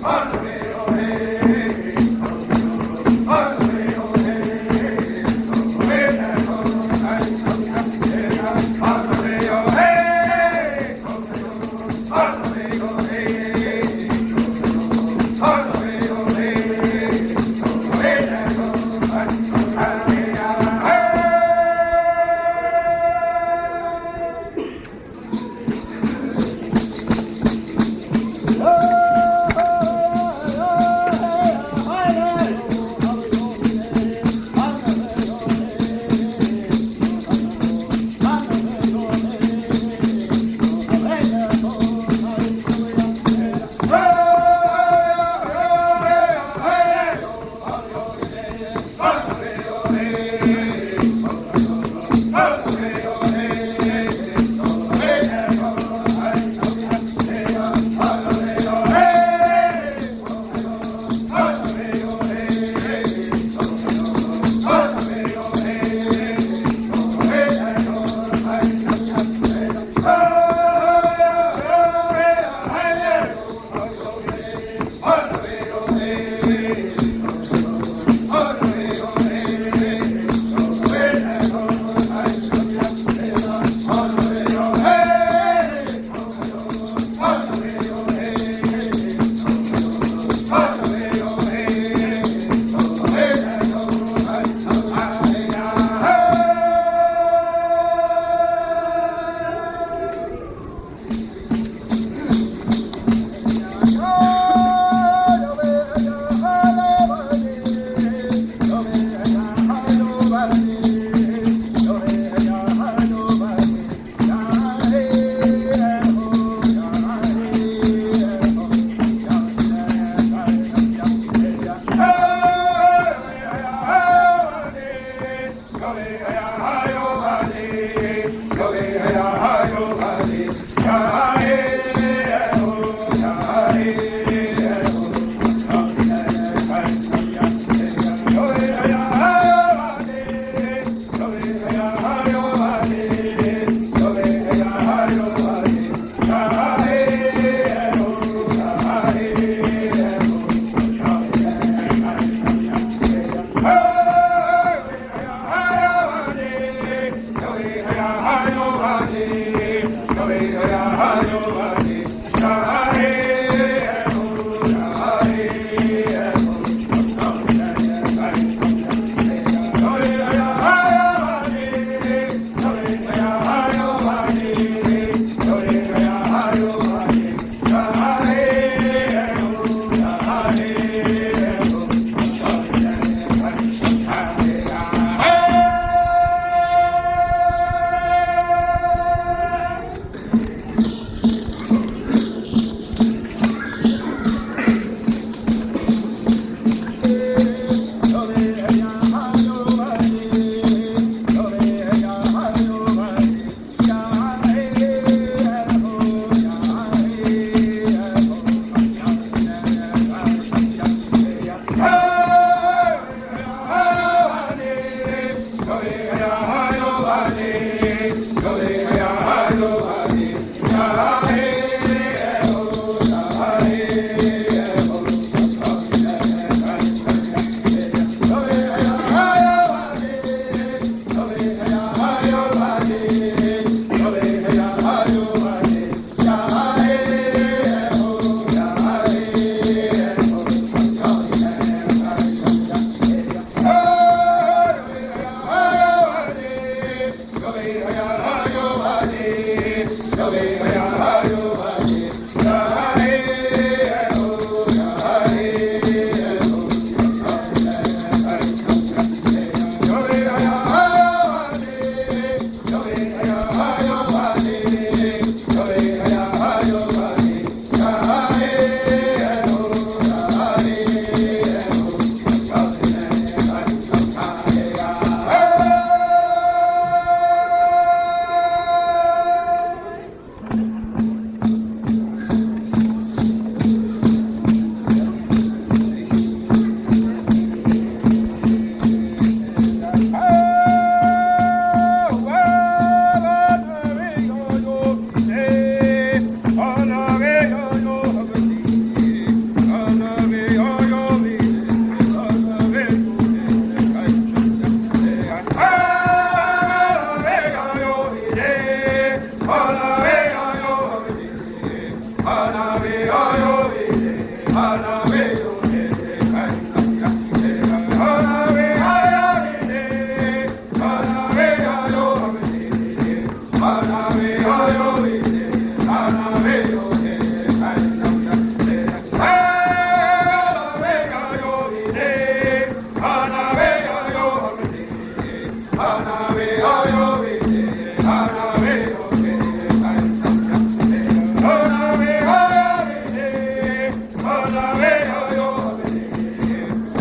March!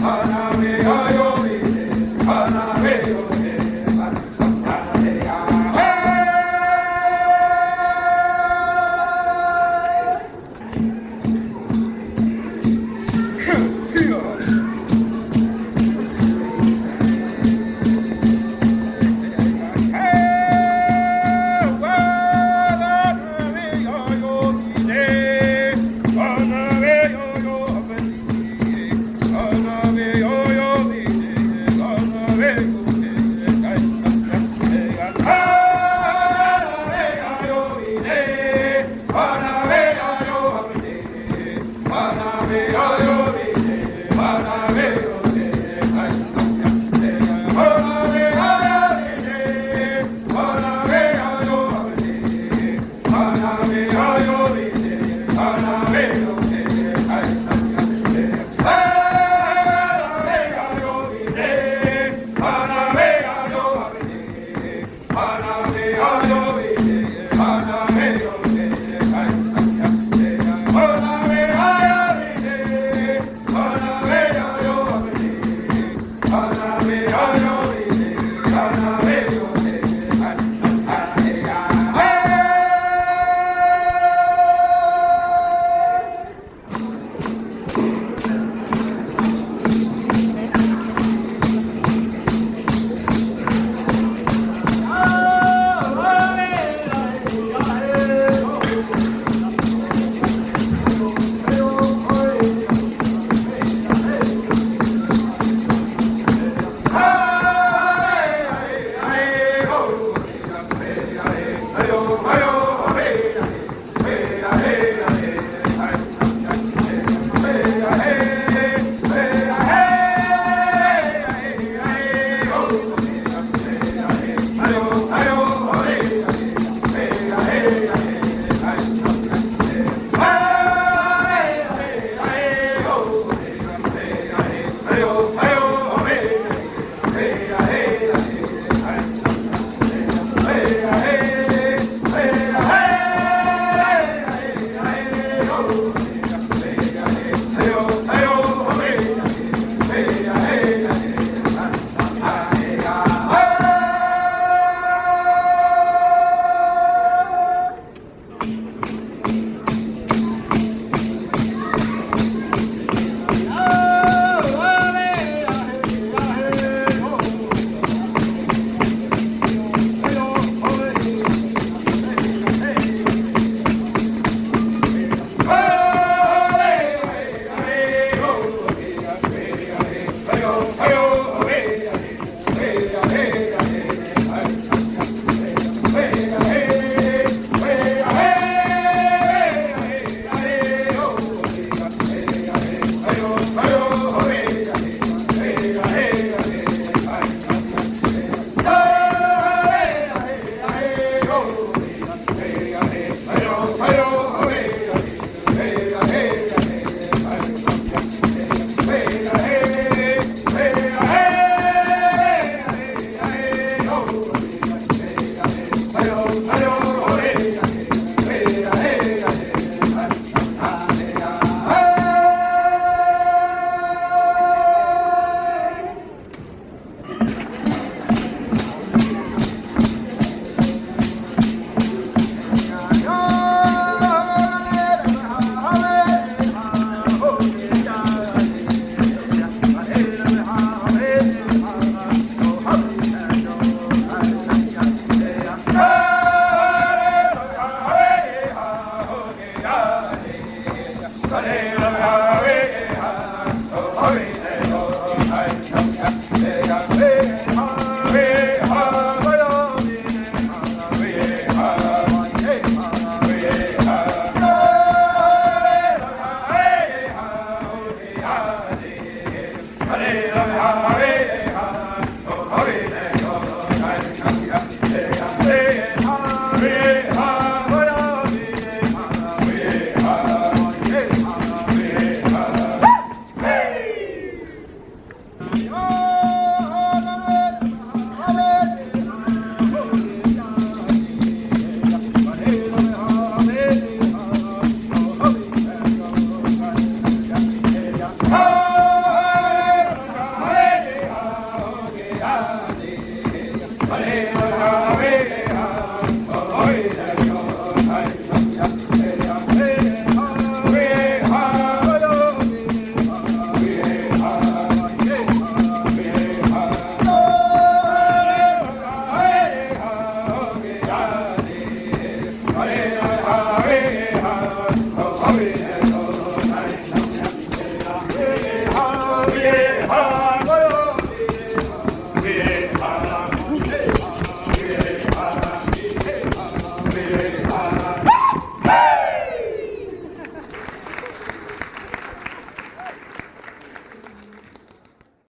Fala,